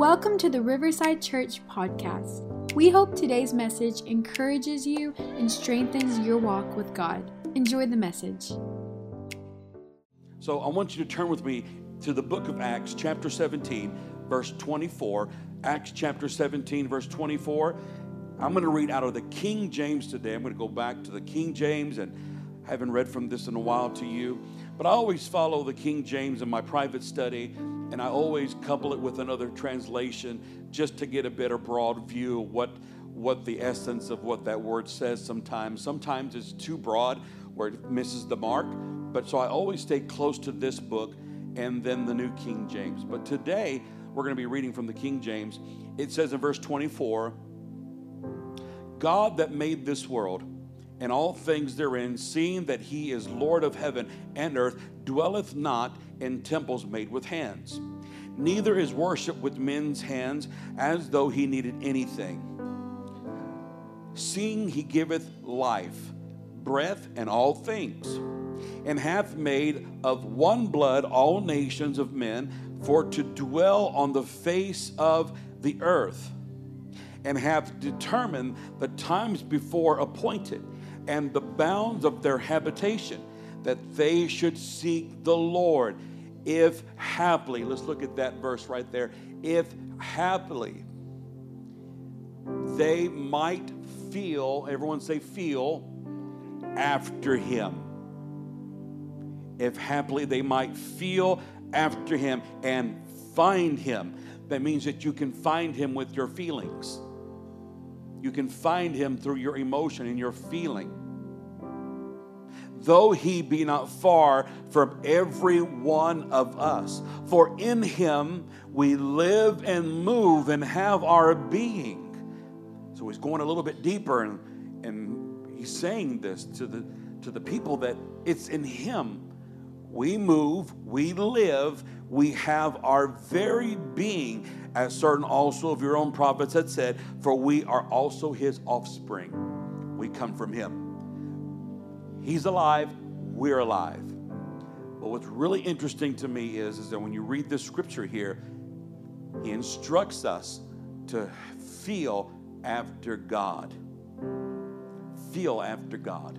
Welcome to the Riverside Church podcast. We hope today's message encourages you and strengthens your walk with God. Enjoy the message. So I want you to turn with me to the book of Acts, chapter 17, verse 24. Acts chapter 17, verse 24. I'm going to read out of the King James today. I'm going to go back to the King James and I haven't read from this in a while to you. But I always follow the King James in my private study and I always couple it with another translation just to get a better broad view of what what the essence of what that word says sometimes. Sometimes it's too broad where it misses the mark. But so I always stay close to this book and then the New King James. But today we're going to be reading from the King James. It says in verse 24 God that made this world and all things therein, seeing that he is Lord of heaven and earth, dwelleth not in temples made with hands. Neither is worship with men's hands as though he needed anything. Seeing he giveth life, breath, and all things, and hath made of one blood all nations of men for to dwell on the face of the earth, and hath determined the times before appointed and the bounds of their habitation, that they should seek the Lord. If happily, let's look at that verse right there. If happily they might feel, everyone say, feel after him. If happily they might feel after him and find him. That means that you can find him with your feelings. You can find him through your emotion and your feeling. Though he be not far from every one of us, for in him we live and move and have our being. So he's going a little bit deeper and, and he's saying this to the, to the people that it's in him we move, we live, we have our very being, as certain also of your own prophets had said, for we are also his offspring. We come from him. He's alive, we're alive. But what's really interesting to me is, is that when you read this scripture here, he instructs us to feel after God. Feel after God.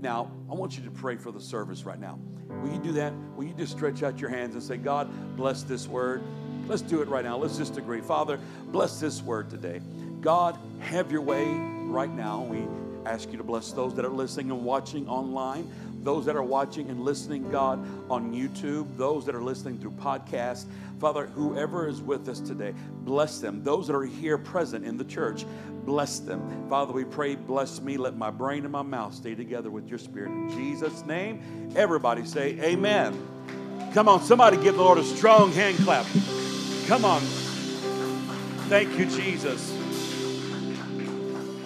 Now, I want you to pray for the service right now. Will you do that? Will you just stretch out your hands and say, God, bless this word? Let's do it right now. Let's just agree. Father, bless this word today. God, have your way right now. We ask you to bless those that are listening and watching online, those that are watching and listening, God, on YouTube, those that are listening through podcasts. Father, whoever is with us today, bless them. Those that are here present in the church, bless them. Father, we pray, bless me. Let my brain and my mouth stay together with your spirit. In Jesus' name, everybody say, Amen. Come on, somebody give the Lord a strong hand clap. Come on. Thank you, Jesus.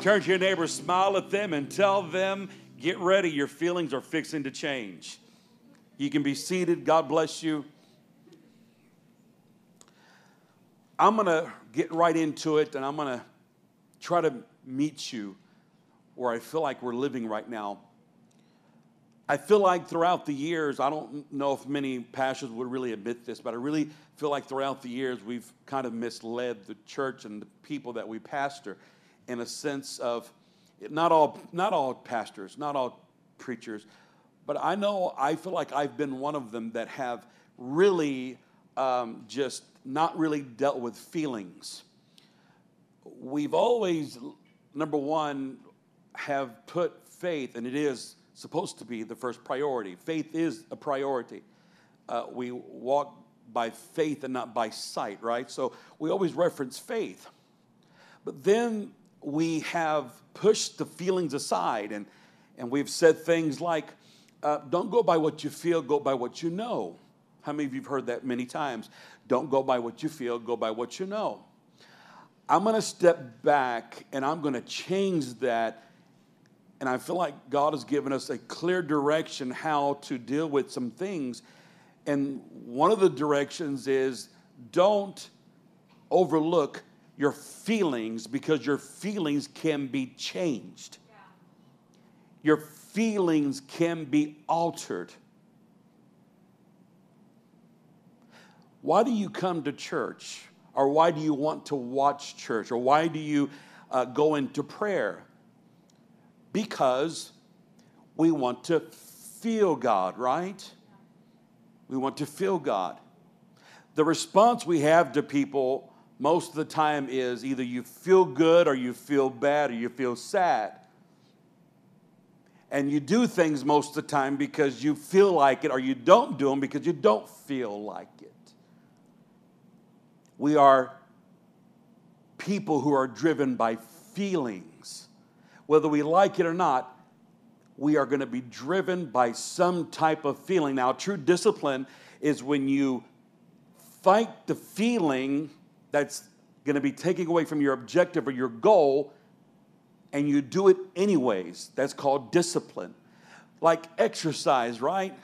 Turn to your neighbor, smile at them, and tell them, get ready. Your feelings are fixing to change. You can be seated. God bless you. I'm going to get right into it, and I'm going to try to meet you where I feel like we're living right now. I feel like throughout the years, I don't know if many pastors would really admit this, but I really feel like throughout the years, we've kind of misled the church and the people that we pastor in a sense of not all, not all pastors, not all preachers, but I know I feel like I've been one of them that have really um, just not really dealt with feelings. We've always, number one, have put faith, and it is supposed to be the first priority. Faith is a priority. Uh, we walk by faith and not by sight, right? So we always reference faith. But then we have pushed the feelings aside and, and we've said things like, uh, don't go by what you feel, go by what you know. How many of you have heard that many times? Don't go by what you feel, go by what you know. I'm going to step back and I'm going to change that. And I feel like God has given us a clear direction how to deal with some things. And one of the directions is don't overlook your feelings because your feelings can be changed. Your feelings can be altered. Why do you come to church? or why do you want to watch church, or why do you uh, go into prayer? Because we want to feel God, right? We want to feel God. The response we have to people most of the time is either you feel good or you feel bad or you feel sad. And you do things most of the time because you feel like it, or you don't do them because you don't feel like it. We are people who are driven by feelings. Whether we like it or not, we are going to be driven by some type of feeling. Now, true discipline is when you fight the feeling that's going to be taking away from your objective or your goal and you do it anyways. That's called discipline. Like exercise, right?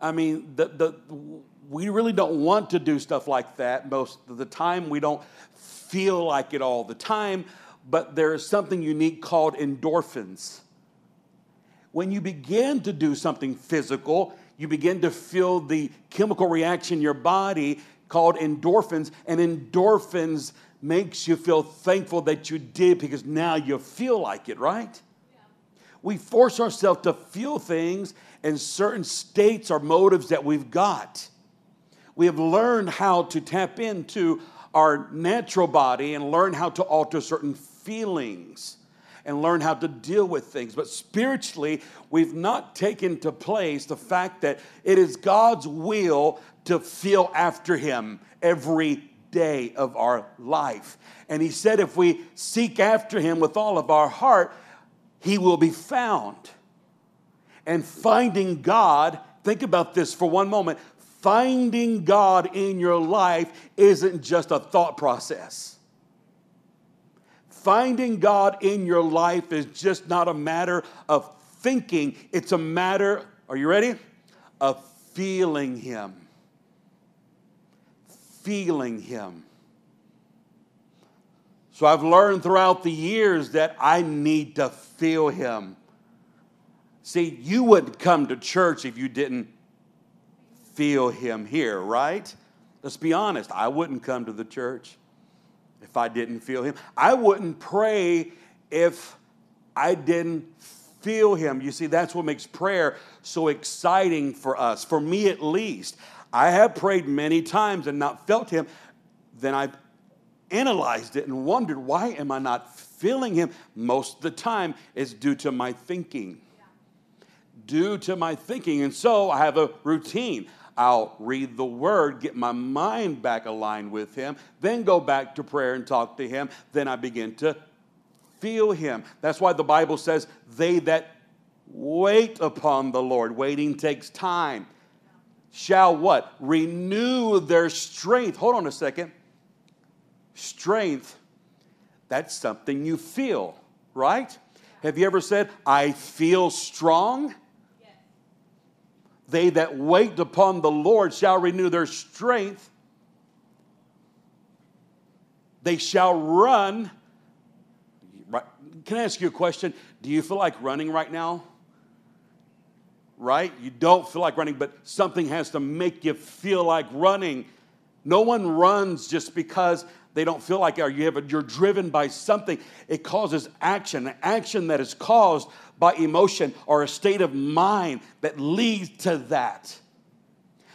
I mean, the, the, we really don't want to do stuff like that most of the time. We don't feel like it all the time, but there is something unique called endorphins when you begin to do something physical, you begin to feel the chemical reaction in your body called endorphins, and endorphins makes you feel thankful that you did because now you feel like it, right? Yeah. We force ourselves to feel things in certain states or motives that we've got. We have learned how to tap into our natural body and learn how to alter certain feelings and learn how to deal with things. But spiritually, we've not taken to place the fact that it is God's will to feel after Him every day of our life. And He said, if we seek after Him with all of our heart, He will be found. And finding God, think about this for one moment finding God in your life isn't just a thought process finding God in your life is just not a matter of thinking, it's a matter, are you ready? Of feeling Him. Feeling Him. So I've learned throughout the years that I need to feel Him. See, you wouldn't come to church if you didn't feel Him here, right? Let's be honest, I wouldn't come to the church if I didn't feel Him. I wouldn't pray if I didn't feel Him. You see, that's what makes prayer so exciting for us, for me at least. I have prayed many times and not felt Him. Then I've analyzed it and wondered, why am I not feeling Him? Most of the time, it's due to my thinking. Due to my thinking. And so I have a routine. I'll read the word, get my mind back aligned with Him, then go back to prayer and talk to Him. Then I begin to feel Him. That's why the Bible says, They that wait upon the Lord, waiting takes time, shall what? Renew their strength. Hold on a second. Strength, that's something you feel, right? Have you ever said, I feel strong? They that wait upon the Lord shall renew their strength. They shall run. Can I ask you a question? Do you feel like running right now? Right? You don't feel like running, but something has to make you feel like running. No one runs just because they don't feel like or you have a, you're driven by something. It causes action, action that is caused by emotion or a state of mind that leads to that.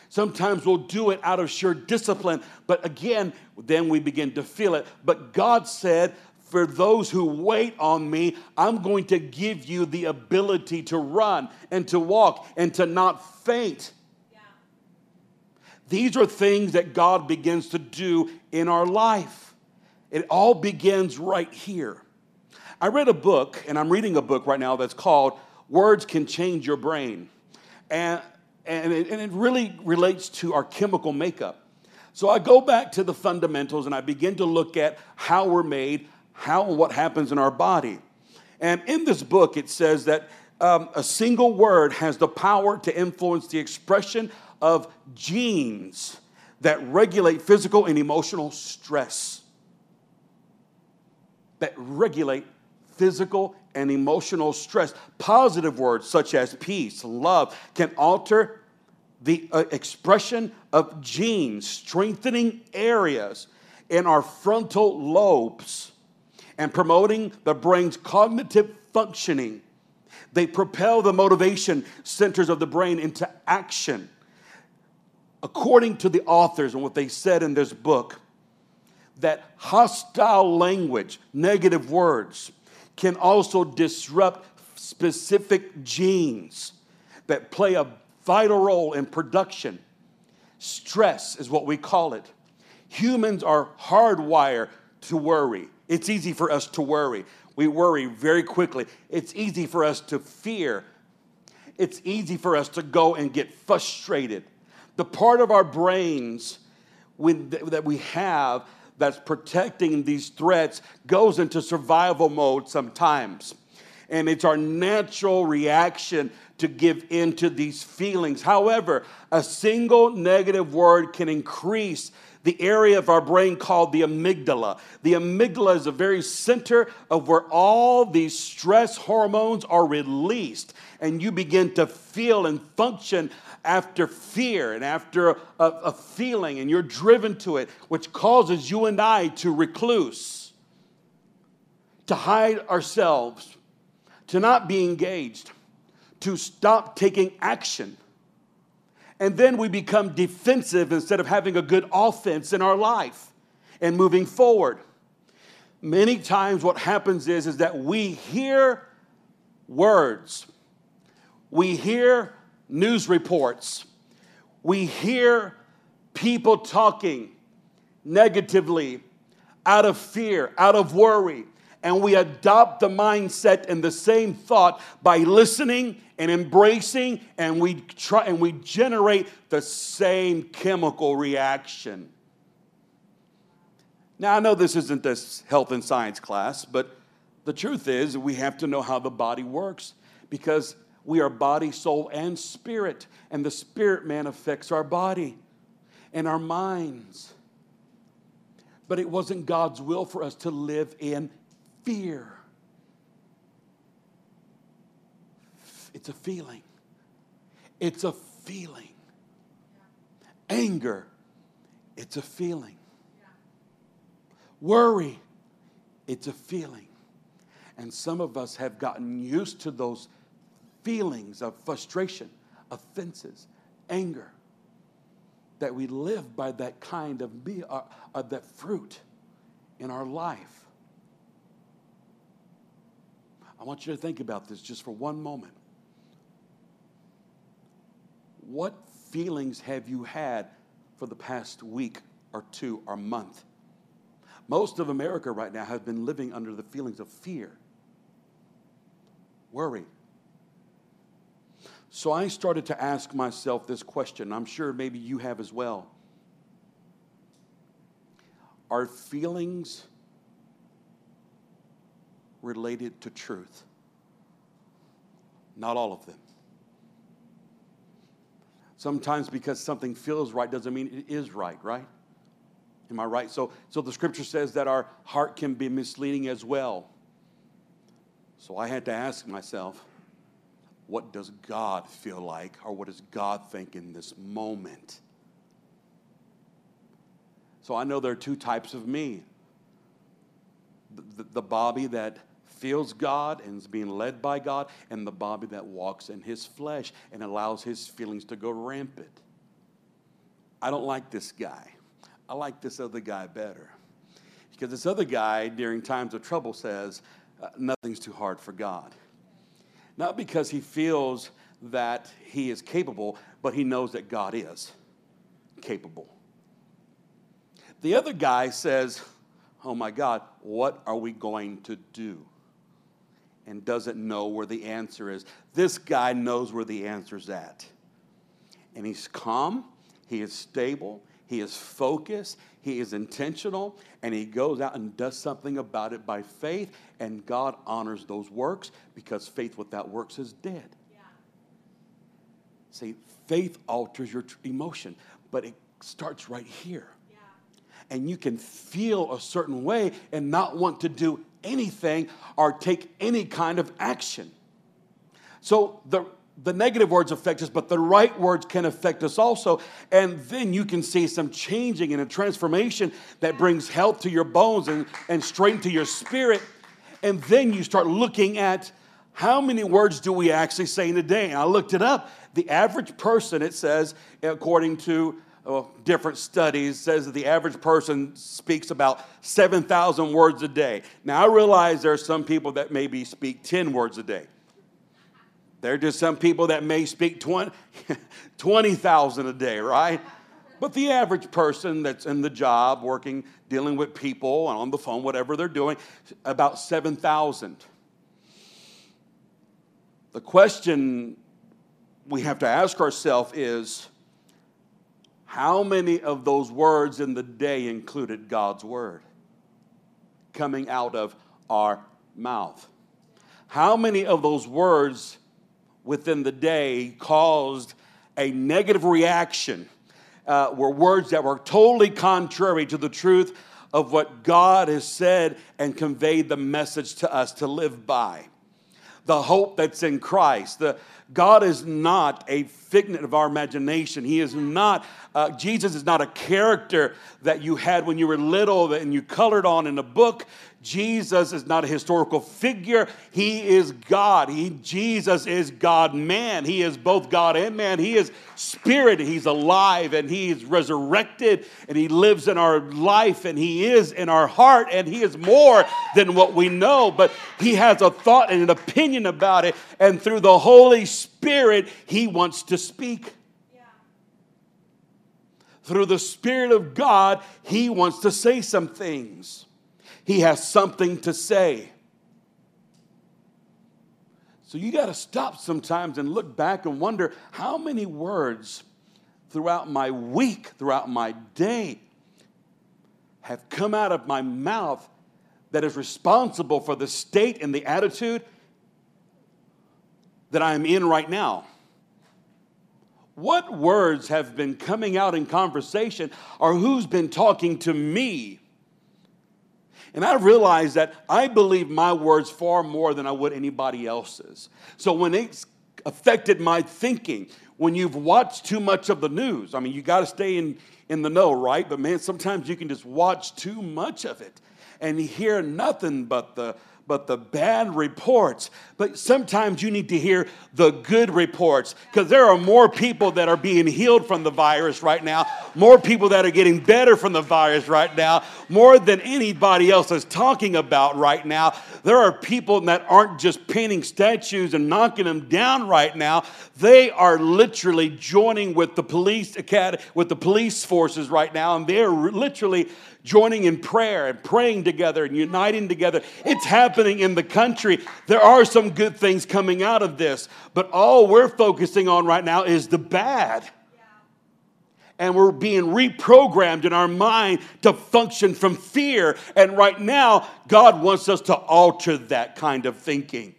Sometimes we'll do it out of sheer discipline, but again, then we begin to feel it. But God said, for those who wait on me, I'm going to give you the ability to run and to walk and to not faint. These are things that God begins to do in our life. It all begins right here. I read a book, and I'm reading a book right now that's called Words Can Change Your Brain. And, and, it, and it really relates to our chemical makeup. So I go back to the fundamentals and I begin to look at how we're made, how and what happens in our body. And in this book, it says that um, a single word has the power to influence the expression of genes that regulate physical and emotional stress. That regulate physical and emotional stress. Positive words such as peace, love can alter the uh, expression of genes, strengthening areas in our frontal lobes and promoting the brain's cognitive functioning. They propel the motivation centers of the brain into action. According to the authors and what they said in this book, that hostile language, negative words, can also disrupt specific genes that play a vital role in production. Stress is what we call it. Humans are hardwired to worry. It's easy for us to worry. We worry very quickly. It's easy for us to fear. It's easy for us to go and get frustrated. The part of our brains when, that we have that's protecting these threats goes into survival mode sometimes. And it's our natural reaction to give into these feelings. However, a single negative word can increase the area of our brain called the amygdala. The amygdala is the very center of where all these stress hormones are released, and you begin to feel and function after fear and after a, a, feeling, and you're driven to it, which causes you and I to recluse, to hide ourselves, to not be engaged, to stop taking action. And then we become defensive instead of having a good offense in our life and moving forward. Many times, what happens is, is that we hear words, we hear news reports, we hear people talking negatively out of fear, out of worry, and we adopt the mindset and the same thought by listening and embracing and we try and we generate the same chemical reaction. Now I know this isn't this health and science class, but the truth is we have to know how the body works because we are body, soul, and spirit, and the spirit man affects our body and our minds. But it wasn't God's will for us to live in fear. It's a feeling. It's a feeling. Anger, it's a feeling. Worry, it's a feeling. And some of us have gotten used to those feelings of frustration, offenses, anger, that we live by that kind of, uh, of that fruit in our life. I want you to think about this just for one moment. What feelings have you had for the past week or two or month? Most of America right now has been living under the feelings of fear, worry. So I started to ask myself this question. I'm sure maybe you have as well. Are feelings related to truth? Not all of them. Sometimes because something feels right doesn't mean it is right, right? Am I right? So, so the scripture says that our heart can be misleading as well. So I had to ask myself, what does God feel like, or what does God think in this moment? So I know there are two types of me the, the, Bobby that feels God and is being led by God, and the Bobby that walks in his flesh and allows his feelings to go rampant. I don't like this guy. I like this other guy better. Because this other guy, during times of trouble, says, uh, Nothing's too hard for God. Not because he feels that he is capable, but he knows that God is capable. The other guy says, Oh my God, what are we going to do? and doesn't know where the answer is. This guy knows where the answer's at. And he's calm, he is stable, he is focused, he is intentional, and he goes out and does something about it by faith, and God honors those works because faith without works is dead. Yeah. See, faith alters your emotion, but it starts right here. And you can feel a certain way and not want to do anything or take any kind of action. So the the negative words affect us, but the right words can affect us also. And then you can see some changing and a transformation that brings health to your bones and, and strength to your spirit. And then you start looking at how many words do we actually say in a day? And I looked it up. The average person, it says, according to well, different studies, says that the average person speaks about 7,000 words a day. Now, I realize there are some people that maybe speak 10 words a day. There are just some people that may speak 20,000 20, a day, right? But the average person that's in the job, working, dealing with people, and on the phone, whatever they're doing, about 7,000. The question we have to ask ourselves is how many of those words in the day included God's word coming out of our mouth? How many of those words within the day caused a negative reaction, uh, were words that were totally contrary to the truth of what God has said and conveyed the message to us to live by. The hope that's in Christ. The, God is not a figment of our imagination. He is not, uh, Jesus is not a character that you had when you were little and you colored on in a book. Jesus is not a historical figure. He is God. He, Jesus is God man. He is both God and man. He is spirit. He's alive and he is resurrected and he lives in our life and he is in our heart and he is more than what we know. But he has a thought and an opinion about it. And through the Holy Spirit, he wants to speak. Through the Spirit of God, he wants to say some things he has something to say. So you got to stop sometimes and look back and wonder how many words throughout my week, throughout my day, have come out of my mouth that is responsible for the state and the attitude that I am in right now. What words have been coming out in conversation, or who's been talking to me and I realized that I believe my words far more than I would anybody else's. So when it's affected my thinking, when you've watched too much of the news, I mean, you got to stay in, in the know, right? But man, sometimes you can just watch too much of it and hear nothing but the but the bad reports. But sometimes you need to hear the good reports because there are more people that are being healed from the virus right now, more people that are getting better from the virus right now, more than anybody else is talking about right now. There are people that aren't just painting statues and knocking them down right now. They are literally joining with the police academy, with the police forces right now, and they're literally joining in prayer and praying together and uniting together. It's happening in the country. There are some good things coming out of this, but all we're focusing on right now is the bad. And we're being reprogrammed in our mind to function from fear. And right now, God wants us to alter that kind of thinking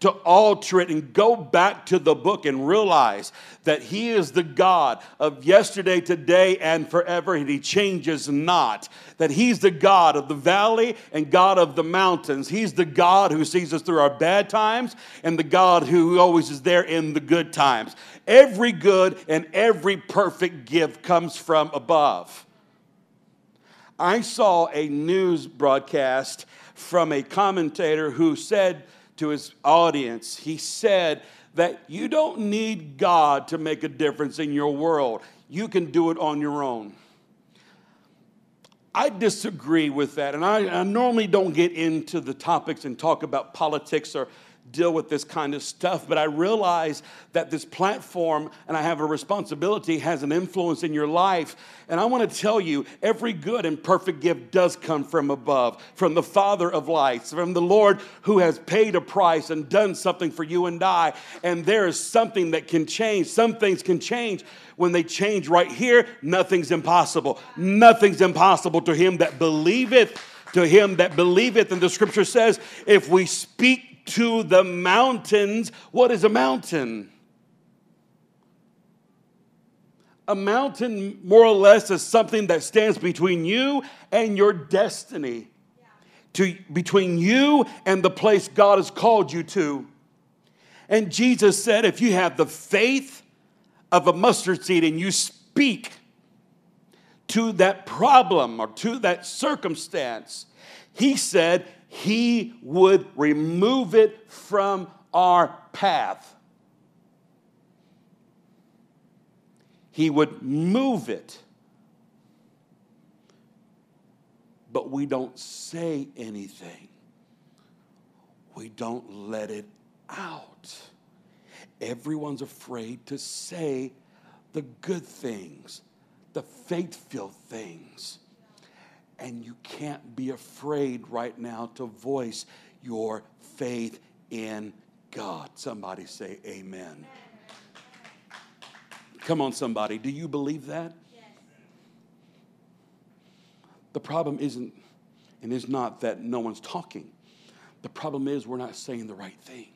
to alter it and go back to the book and realize that He is the God of yesterday, today, and forever, and He changes not. That He's the God of the valley and God of the mountains. He's the God who sees us through our bad times and the God who always is there in the good times. Every good and every perfect gift comes from above. I saw a news broadcast from a commentator who said, to his audience, he said that you don't need God to make a difference in your world. You can do it on your own. I disagree with that, and I, I normally don't get into the topics and talk about politics or deal with this kind of stuff, but I realize that this platform and I have a responsibility has an influence in your life. And I want to tell you every good and perfect gift does come from above, from the Father of lights, from the Lord who has paid a price and done something for you and I. And there is something that can change. Some things can change. When they change right here, nothing's impossible. Nothing's impossible to him that believeth to him that believeth. And the scripture says, if we speak to the mountains. What is a mountain? A mountain, more or less, is something that stands between you and your destiny, to, between you and the place God has called you to. And Jesus said, if you have the faith of a mustard seed and you speak to that problem or to that circumstance, he said he would remove it from our path. He would move it. But we don't say anything. We don't let it out. Everyone's afraid to say the good things, the faith filled things. And you can't be afraid right now to voice your faith in God. Somebody say, Amen. Come on, somebody. Do you believe that? Yes. The problem isn't and is not that no one's talking. The problem is we're not saying the right thing.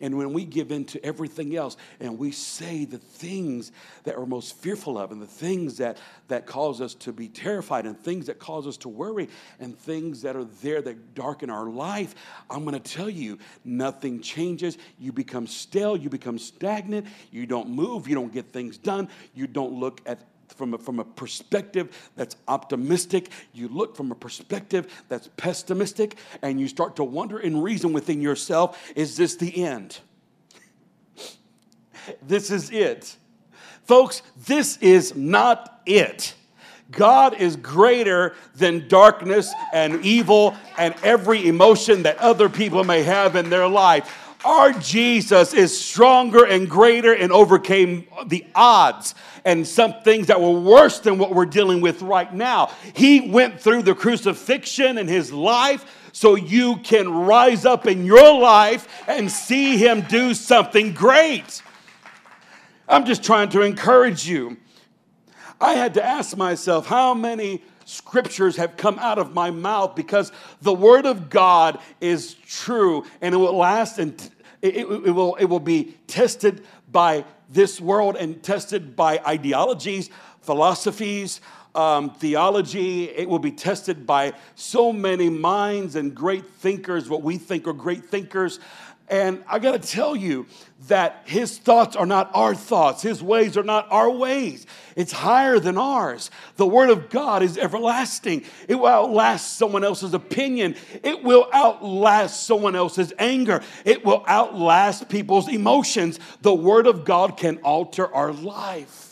And when we give in to everything else and we say the things that we're most fearful of and the things that, that cause us to be terrified and things that cause us to worry and things that are there that darken our life, I'm going to tell you, nothing changes. You become stale, you become stagnant, you don't move, you don't get things done, you don't look at from a, from a perspective that's optimistic. You look from a perspective that's pessimistic, and you start to wonder and reason within yourself is this the end? this is it. Folks, this is not it. God is greater than darkness and evil and every emotion that other people may have in their life. Our Jesus is stronger and greater and overcame the odds and some things that were worse than what we're dealing with right now. He went through the crucifixion in his life so you can rise up in your life and see him do something great. I'm just trying to encourage you. I had to ask myself how many scriptures have come out of my mouth because the word of God is true and it will last and it, it, will, it will be tested by this world and tested by ideologies, philosophies, um, theology. It will be tested by so many minds and great thinkers, what we think are great thinkers. And I got to tell you that his thoughts are not our thoughts, his ways are not our ways. It's higher than ours. The word of God is everlasting. It will outlast someone else's opinion, it will outlast someone else's anger, it will outlast people's emotions. The word of God can alter our life.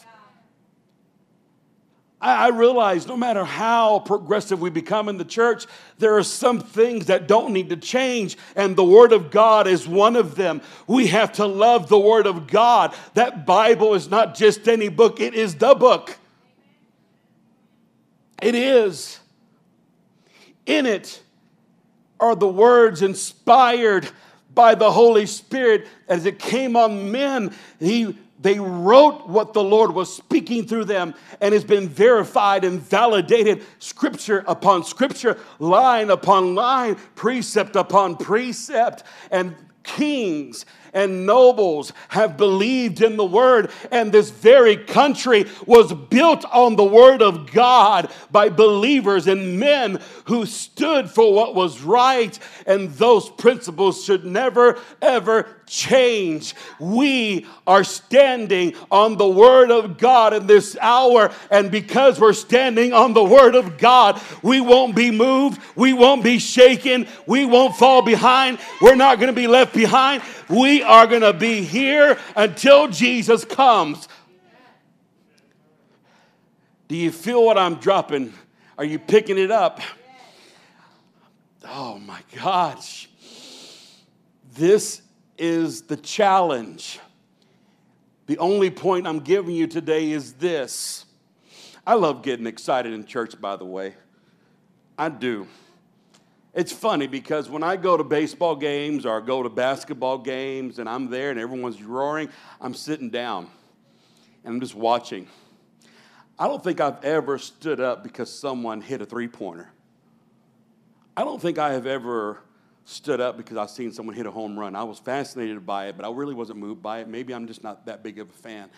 I, realize no matter how progressive we become in the church, there are some things that don't need to change, and the Word of God is one of them. We have to love the Word of God. That Bible is not just any book, it is the book. It is. In it are the words inspired by the Holy Spirit as it came on men. He they wrote what the Lord was speaking through them and has been verified and validated scripture upon scripture, line upon line, precept upon precept. And kings and nobles have believed in the word, and this very country was built on the word of God by believers and men who stood for what was right, and those principles should never, ever change. We are standing on the Word of God in this hour, and because we're standing on the Word of God, we won't be moved, we won't be shaken, we won't fall behind, we're not going to be left behind. We are going to be here until Jesus comes. Do you feel what I'm dropping? Are you picking it up? Oh my gosh. This is the challenge. The only point I'm giving you today is this. I love getting excited in church, by the way. I do. It's funny because when I go to baseball games or I go to basketball games and I'm there and everyone's roaring, I'm sitting down and I'm just watching. I don't think I've ever stood up because someone hit a three pointer. I don't think I have ever stood up because I've seen someone hit a home run. I was fascinated by it, but I really wasn't moved by it. Maybe I'm just not that big of a fan.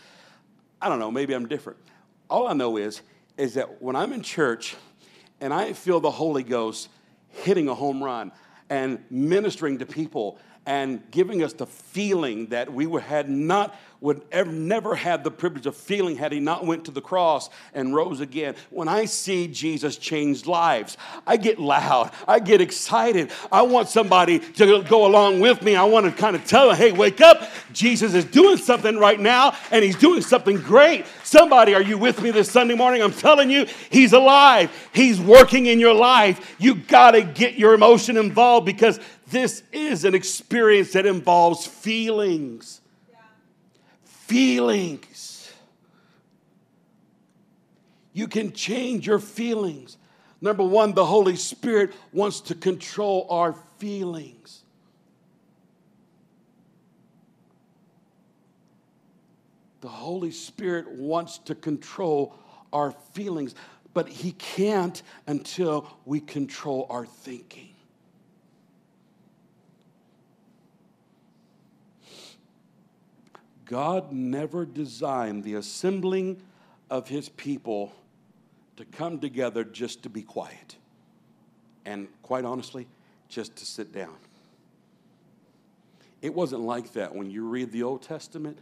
I don't know, maybe I'm different. All I know is is that when I'm in church and I feel the Holy Ghost hitting a home run and ministering to people and giving us the feeling that we had not would ever, never have the privilege of feeling had he not went to the cross and rose again. When I see Jesus change lives, I get loud. I get excited. I want somebody to go along with me. I want to kind of tell them, hey, wake up. Jesus is doing something right now, and he's doing something great. Somebody, are you with me this Sunday morning? I'm telling you, he's alive. He's working in your life. You got to get your emotion involved because this is an experience that involves feelings feelings. You can change your feelings. Number one, the Holy Spirit wants to control our feelings. The Holy Spirit wants to control our feelings, but He can't until we control our thinking. God never designed the assembling of his people to come together just to be quiet. And quite honestly, just to sit down. It wasn't like that when you read the Old Testament.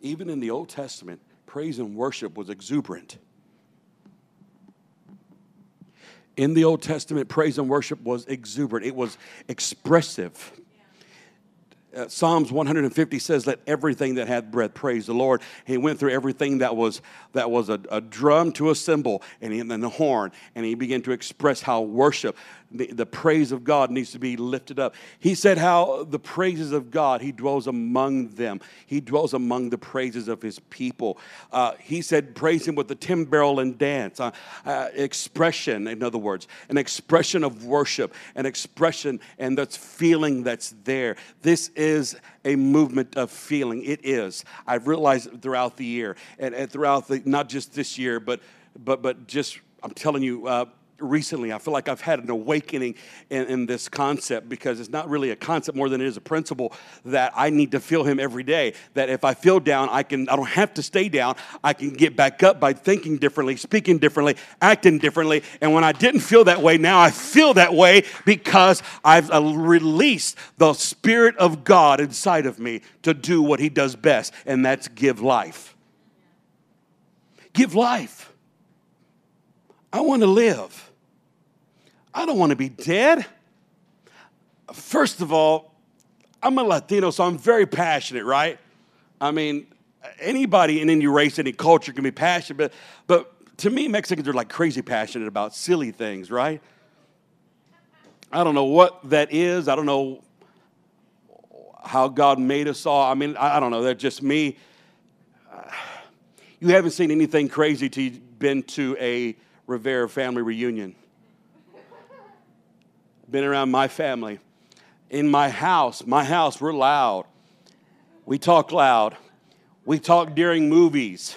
Even in the Old Testament, praise and worship was exuberant. In the Old Testament, praise and worship was exuberant, it was expressive uh, Psalms 150 says, "Let everything that hath breath praise the Lord." He went through everything that was that was a, a drum to a cymbal, and, he, and then the horn, and he began to express how worship the, the praise of God needs to be lifted up. He said how the praises of God, He dwells among them. He dwells among the praises of His people. Uh, he said, praise Him with the timbrel and dance. Uh, uh, expression, in other words, an expression of worship, an expression and that's feeling that's there. This is a movement of feeling. It is. I've realized throughout the year and, and throughout the, not just this year, but, but, but just, I'm telling you, uh, recently. I feel like I've had an awakening in, in, this concept because it's not really a concept more than it is a principle that I need to feel him every day. That if I feel down, I can I don't have to stay down. I can get back up by thinking differently, speaking differently, acting differently. And when I didn't feel that way, now I feel that way because I've uh, released the Spirit of God inside of me to do what he does best, and that's give life. Give life. I want to live. I don't want to be dead. First of all, I'm a Latino, so I'm very passionate, right? I mean, anybody in any race, any culture can be passionate, but, but to me, Mexicans are like crazy passionate about silly things, right? I don't know what that is. I don't know how God made us all. I mean, I don't know. That's just me. You haven't seen anything crazy till you've been to a Rivera family reunion been around my family. In my house, my house, we're loud. We talk loud. We talk during movies.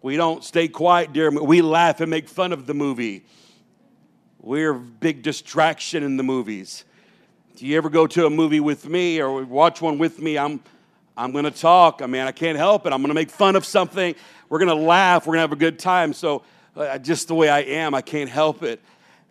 We don't stay quiet during we laugh and make fun of the movie. We're a big distraction in the movies. Do you ever go to a movie with me or watch one with me? I'm I'm going to talk. I mean, I can't help it. I'm going to make fun of something. We're going to laugh. We're going to have a good time. So, Uh, just the way I am, I can't help it.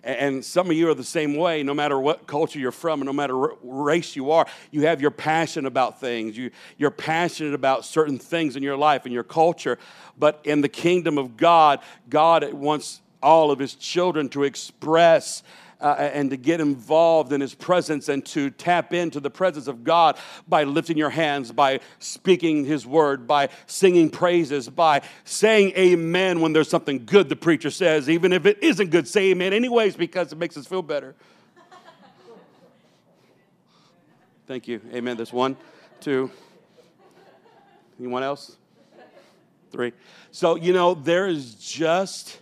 And some of you are the same way, no matter what culture you're from, and no matter what race you are, you have your passion about things. You, you're passionate about certain things in your life and your culture. But in the kingdom of God, God wants all of his children to express uh, and to get involved in His presence and to tap into the presence of God by lifting your hands, by speaking His word, by singing praises, by saying amen when there's something good the preacher says. Even if it isn't good, say amen anyways because it makes us feel better. Thank you. Amen. There's one, two. Anyone else? Three. So, you know, there is just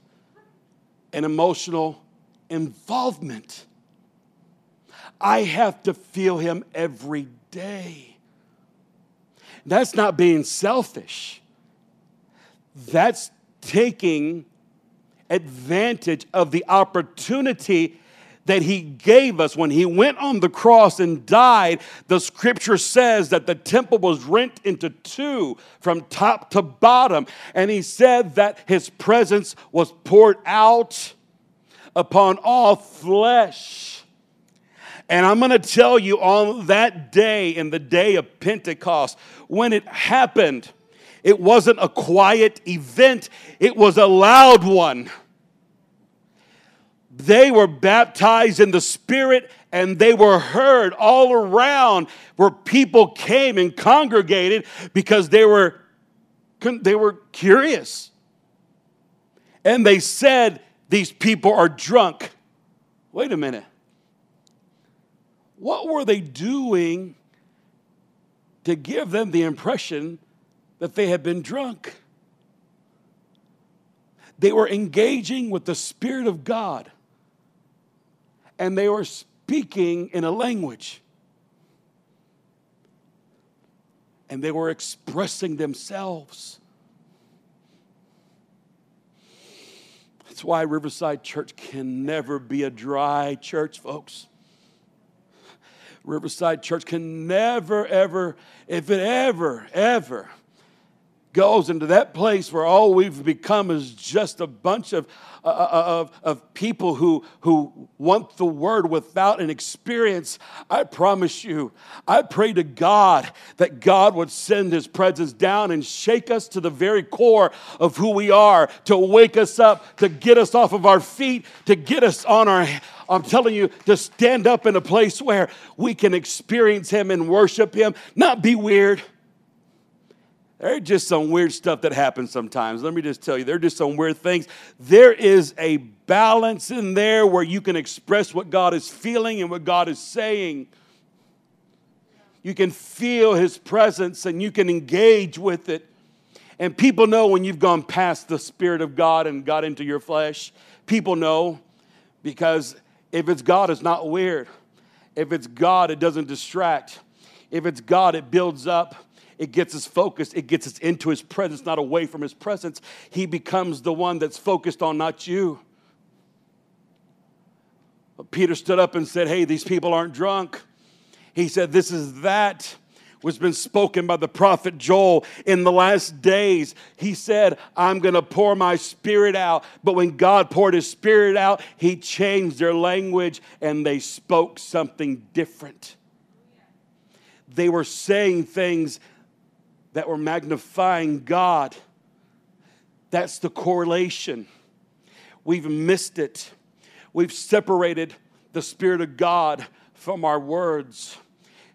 an emotional involvement. I have to feel him every day. That's not being selfish. That's taking advantage of the opportunity that he gave us when he went on the cross and died. The scripture says that the temple was rent into two from top to bottom. And he said that his presence was poured out upon all flesh. And I'm going to tell you on that day, in the day of Pentecost, when it happened, it wasn't a quiet event, it was a loud one. They were baptized in the Spirit and they were heard all around where people came and congregated because they were, they were curious. And they said, These people are drunk. Wait a minute. What were they doing to give them the impression that they had been drunk? They were engaging with the Spirit of God and they were speaking in a language. And they were expressing themselves. That's why Riverside Church can never be a dry church, folks. Riverside Church can never, ever, if it ever, ever goes into that place where all we've become is just a bunch of, uh, uh, of, of people who, who want the word without an experience, I promise you, I pray to God that God would send his presence down and shake us to the very core of who we are, to wake us up, to get us off of our feet, to get us on our I'm telling you, to stand up in a place where we can experience Him and worship Him, not be weird. There's just some weird stuff that happens sometimes. Let me just tell you, there are just some weird things. There is a balance in there where you can express what God is feeling and what God is saying. You can feel His presence and you can engage with it. And people know when you've gone past the Spirit of God and got into your flesh. People know because if it's God, it's not weird. If it's God, it doesn't distract. If it's God, it builds up it gets us focused, it gets us into his presence, not away from his presence. He becomes the one that's focused on, not you. But Peter stood up and said, Hey, these people aren't drunk. He said, This is that was been spoken by the prophet Joel in the last days. He said, I'm going to pour my spirit out. But when God poured his spirit out, he changed their language and they spoke something different. They were saying things that were magnifying God. That's the correlation. We've missed it. We've separated the Spirit of God from our words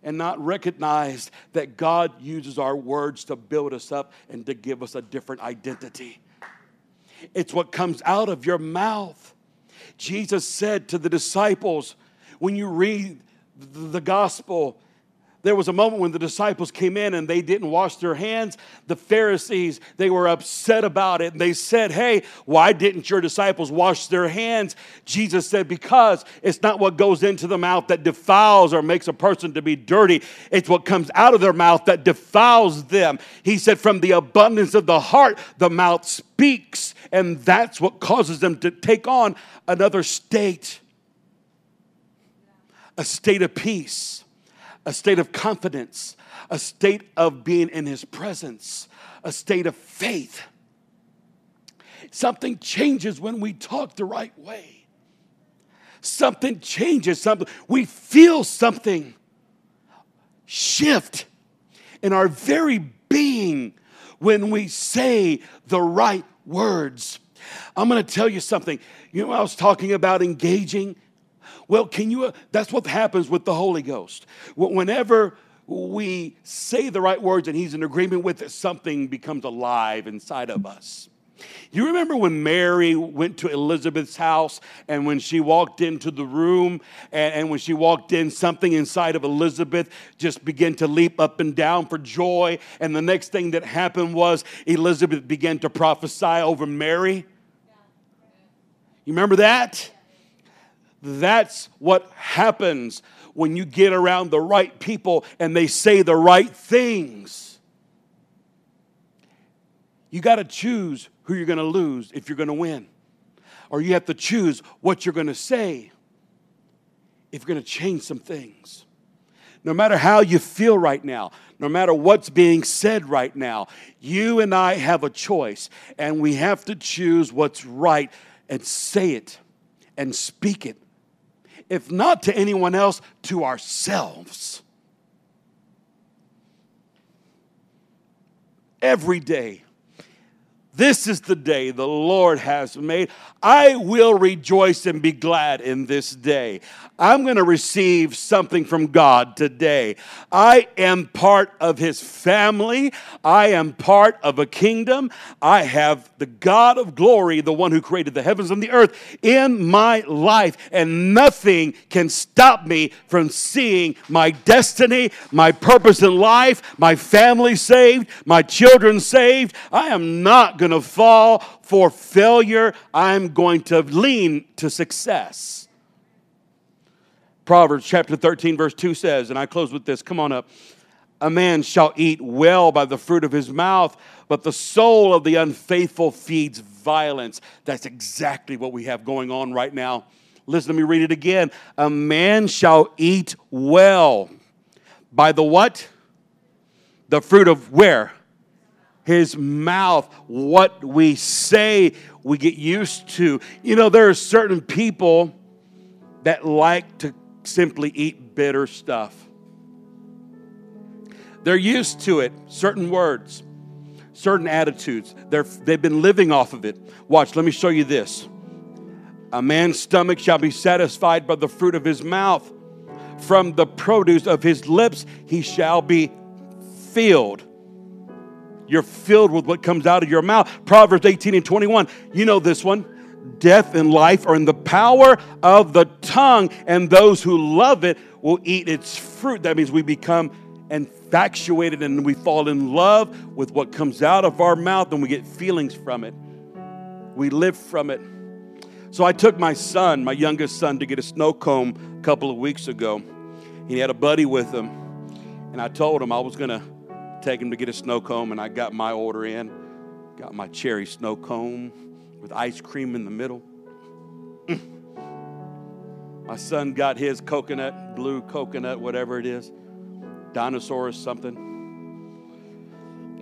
and not recognized that God uses our words to build us up and to give us a different identity. It's what comes out of your mouth. Jesus said to the disciples, when you read the gospel, there was a moment when the disciples came in and they didn't wash their hands. The Pharisees, they were upset about it. And they said, Hey, why didn't your disciples wash their hands? Jesus said, Because it's not what goes into the mouth that defiles or makes a person to be dirty, it's what comes out of their mouth that defiles them. He said, From the abundance of the heart, the mouth speaks. And that's what causes them to take on another state a state of peace a state of confidence, a state of being in His presence, a state of faith. Something changes when we talk the right way. Something changes, something we feel something shift in our very being when we say the right words. I'm going to tell you something. You know, I was talking about engaging well, can you? Uh, that's what happens with the Holy Ghost. Whenever we say the right words and He's in agreement with it, something becomes alive inside of us. You remember when Mary went to Elizabeth's house and when she walked into the room and, and, when she walked in, something inside of Elizabeth just began to leap up and down for joy. And the next thing that happened was Elizabeth began to prophesy over Mary. You remember that? That's what happens when you get around the right people and they say the right things. You got to choose who you're going to lose if you're going to win. Or you have to choose what you're going to say if you're going to change some things. No matter how you feel right now, no matter what's being said right now, you and I have a choice, and we have to choose what's right and say it and speak it if not to anyone else, to ourselves. Every day. This is the day the Lord has made. I will rejoice and be glad in this day. I'm going to receive something from God today. I am part of His family. I am part of a kingdom. I have the God of glory, the one who created the heavens and the earth, in my life. And nothing can stop me from seeing my destiny, my purpose in life, my family saved, my children saved. I am not going to fall for failure. I'm going to lean to success. Proverbs chapter 13, verse 2 says, and I close with this come on up. A man shall eat well by the fruit of his mouth, but the soul of the unfaithful feeds violence. That's exactly what we have going on right now. Listen, let me read it again. A man shall eat well by the what? The fruit of where? His mouth. What we say, we get used to. You know, there are certain people that like to simply eat bitter stuff. They're used to it, certain words, certain attitudes. They're, they've been living off of it. Watch, let me show you this. A man's stomach shall be satisfied by the fruit of his mouth. From the produce of his lips he shall be filled. You're filled with what comes out of your mouth. Proverbs 18 and 21. You know this one. Death and life are in the power of the tongue, and those who love it will eat its fruit. That means we become infatuated and we fall in love with what comes out of our mouth and we get feelings from it. We live from it. So I took my son, my youngest son, to get a snow cone a couple of weeks ago. He had a buddy with him, and I told him I was going to take him to get a snow cone, and I got my order in. Got my cherry snow cone with ice cream in the middle. Mm. My son got his coconut, blue coconut, whatever it is, dinosaur or something.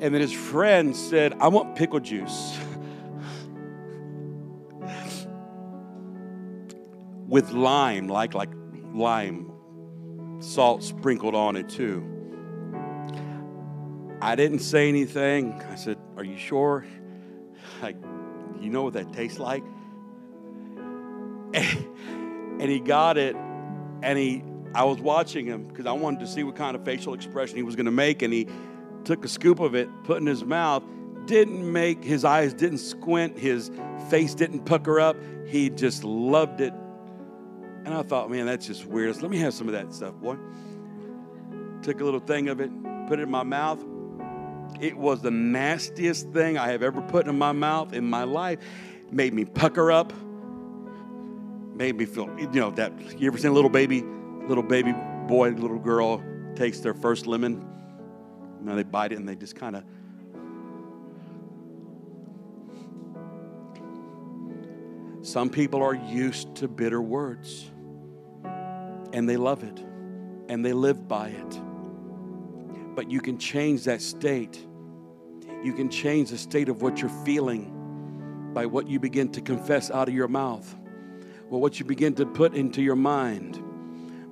And then his friend said, I want pickle juice. with lime, like like lime, salt sprinkled on it too. I didn't say anything. I said, Are you sure? Like, you know what that tastes like? And he got it, and he I was watching him because I wanted to see what kind of facial expression he was going to make, and he took a scoop of it, put it in his mouth, didn't make his eyes didn't squint, his face didn't pucker up. He just loved it. And I thought, man, that's just weird. Let me have some of that stuff, boy. Took a little thing of it, put it in my mouth. It was the nastiest thing I have ever put in my mouth in my life. Made me pucker up. Made me feel, you know, that you ever seen a little baby, little baby boy, little girl takes their first lemon? Now they bite it and they just kind of Some people are used to bitter words and they love it and they live by it. But you can change that state you can change the state of what you're feeling by what you begin to confess out of your mouth, or what you begin to put into your mind,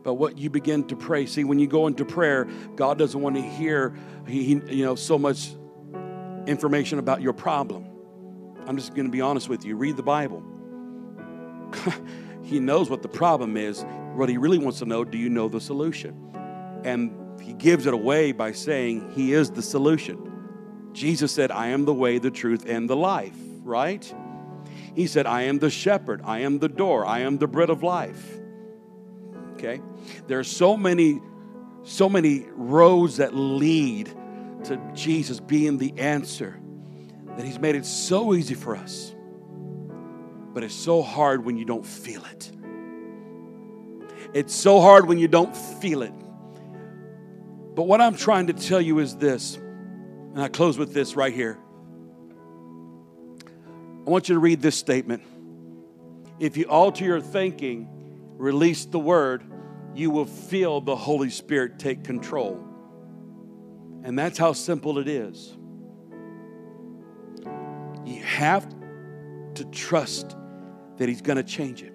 but what you begin to pray. See, when you go into prayer, God doesn't want to hear he, you know so much information about your problem. I'm just going to be honest with you. Read the Bible. he knows what the problem is. What he really wants to know, do you know the solution? And he gives it away by saying he is the solution. Jesus said, I am the way, the truth, and the life, right? He said, I am the shepherd, I am the door, I am the bread of life. Okay? There are so many, so many roads that lead to Jesus being the answer that He's made it so easy for us. But it's so hard when you don't feel it. It's so hard when you don't feel it. But what I'm trying to tell you is this and I close with this right here. I want you to read this statement. If you alter your thinking, release the word, you will feel the Holy Spirit take control. And that's how simple it is. You have to trust that He's going to change it.